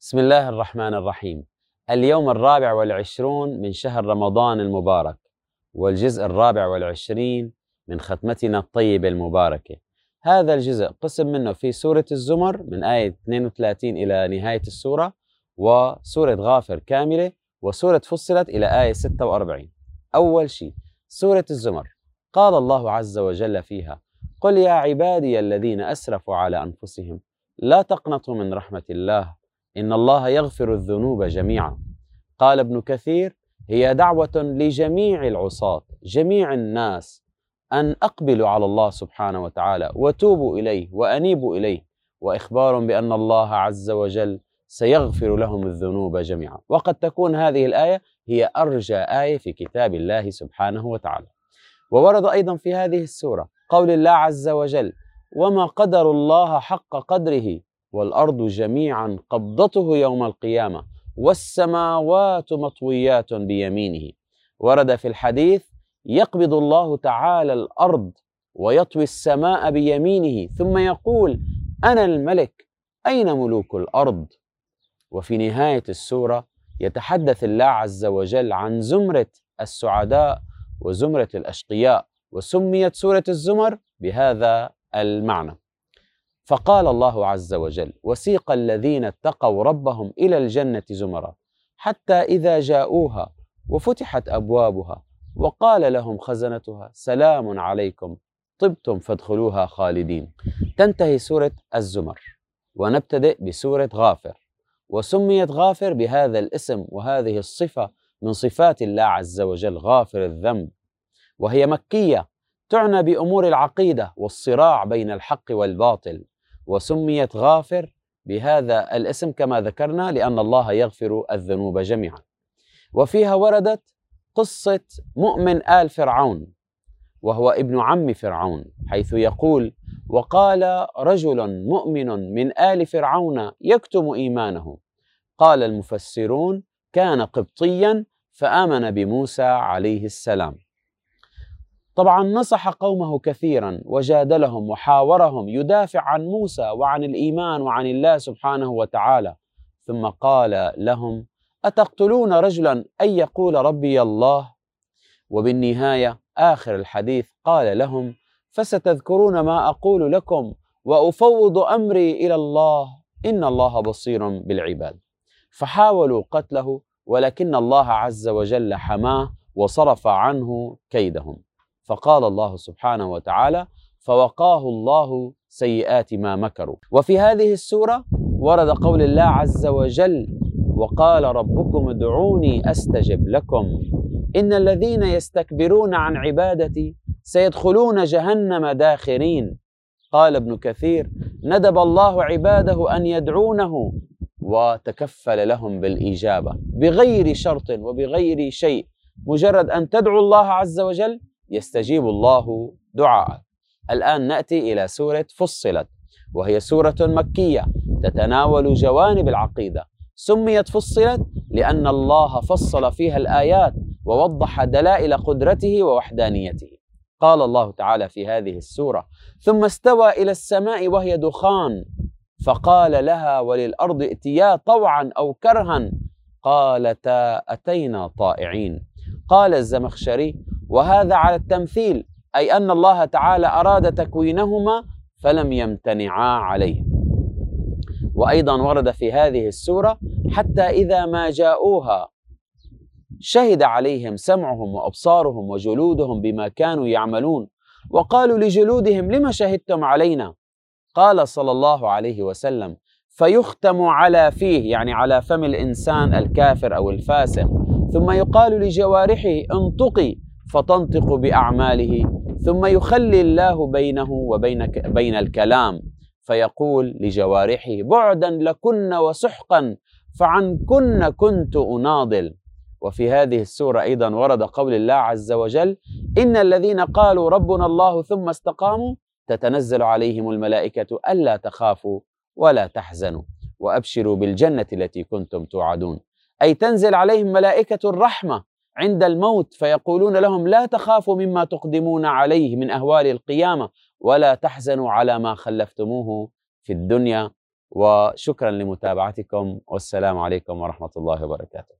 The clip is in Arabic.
بسم الله الرحمن الرحيم. اليوم الرابع والعشرون من شهر رمضان المبارك والجزء الرابع والعشرين من ختمتنا الطيبة المباركة. هذا الجزء قسم منه في سورة الزمر من آية 32 إلى نهاية السورة وسورة غافر كاملة وسورة فصلت إلى آية 46 أول شيء سورة الزمر. قال الله عز وجل فيها قل يا عبادي الذين أسرفوا على أنفسهم لا تقنطوا من رحمة الله إن الله يغفر الذنوب جميعا. قال ابن كثير هي دعوة لجميع العصاة جميع الناس أن أقبلوا على الله سبحانه وتعالى وتوبوا إليه وأنيبوا إليه. وإخبار بأن الله عز وجل سيغفر لهم الذنوب جميعا. وقد تكون هذه الآية هي أرجى آية في كتاب الله سبحانه وتعالى. وورد أيضا في هذه السورة قول الله عز وجل وما قدر الله حق قدره والأرض جميعا قبضته يوم القيامة والسماوات مطويات بيمينه. ورد في الحديث يقبض الله تعالى الأرض ويطوي السماء بيمينه ثم يقول أنا الملك أين ملوك الأرض؟ وفي نهاية السورة يتحدث الله عز وجل عن زمرة السعداء وزمرة الأشقياء وسميت سورة الزمر بهذا المعنى. فقال الله عز وجل وسيق الذين اتقوا ربهم إلى الجنة زمرا حتى إذا جاءوها وفتحت أبوابها وقال لهم خزنتها سلام عليكم طبتم فادخلوها خالدين. تنتهي سورة الزمر ونبتدئ بسورة غافر وسميت غافر بهذا الاسم وهذه الصفة من صفات الله عز وجل غافر الذنب. وهي مكية تعنى بأمور العقيدة والصراع بين الحق والباطل. وسميت غافر بهذا الاسم كما ذكرنا لأن الله يغفر الذنوب جميعا. وفيها وردت قصة مؤمن آل فرعون وهو ابن عم فرعون حيث يقول وقال رجل مؤمن من آل فرعون يكتم إيمانه. قال المفسرون كان قبطيا فآمن بموسى عليه السلام. طبعا نصح قومه كثيرا وجادلهم وحاورهم يدافع عن موسى وعن الإيمان وعن الله سبحانه وتعالى. ثم قال لهم أتقتلون رجلا أن يقول ربي الله؟ وبالنهاية آخر الحديث قال لهم فستذكرون ما أقول لكم وأفوض أمري إلى الله إن الله بصير بالعباد. فحاولوا قتله ولكن الله عز وجل حماه وصرف عنه كيدهم. فقال الله سبحانه وتعالى فوقاه الله سيئات ما مكروا. وفي هذه السورة ورد قول الله عز وجل وقال ربكم ادعوني أستجب لكم. إن الذين يستكبرون عن عبادتي سيدخلون جهنم داخرين. قال ابن كثير ندب الله عباده أن يدعونه وتكفل لهم بالإجابة بغير شرط وبغير شيء. مجرد أن تدعو الله عز وجل يستجيب الله دعاءك الآن نأتي إلى سورة فصلت وهي سورة مكية تتناول جوانب العقيدة. سميت فصلت لأن الله فصل فيها الآيات ووضح دلائل قدرته ووحدانيته. قال الله تعالى في هذه السورة ثم استوى إلى السماء وهي دخان فقال لها وللأرض ائتيا طوعا أو كرها قالتا أتينا طائعين قال الزمخشري وهذا على التمثيل أي أن الله تعالى أراد تكوينهما فلم يمتنعا عليه. وأيضا ورد في هذه السورة حتى إذا ما جاءوها شهد عليهم سمعهم وأبصارهم وجلودهم بما كانوا يعملون وقالوا لجلودهم لما شهدتم علينا؟ قال صلى الله عليه وسلم فيختم على فيه يعني على فم الإنسان الكافر أو الفاسق ثم يقال لجوارحه انطقي فتنطق بأعماله ثم يخلي الله بينه وبين بين الكلام فيقول لجوارحه بعدا لكن وسحقا فعنكن كنت أناضل. وفي هذه السورة أيضا ورد قول الله عز وجل إن الذين قالوا ربنا الله ثم استقاموا تتنزل عليهم الملائكة ألا تخافوا ولا تحزنوا وأبشروا بالجنة التي كنتم توعدون. أي تنزل عليهم ملائكة الرحمة عند الموت فيقولون لهم لا تخافوا مما تقدمون عليه من أهوال القيامة ولا تحزنوا على ما خلفتموه في الدنيا. وشكرا لمتابعتكم. والسلام عليكم ورحمة الله وبركاته.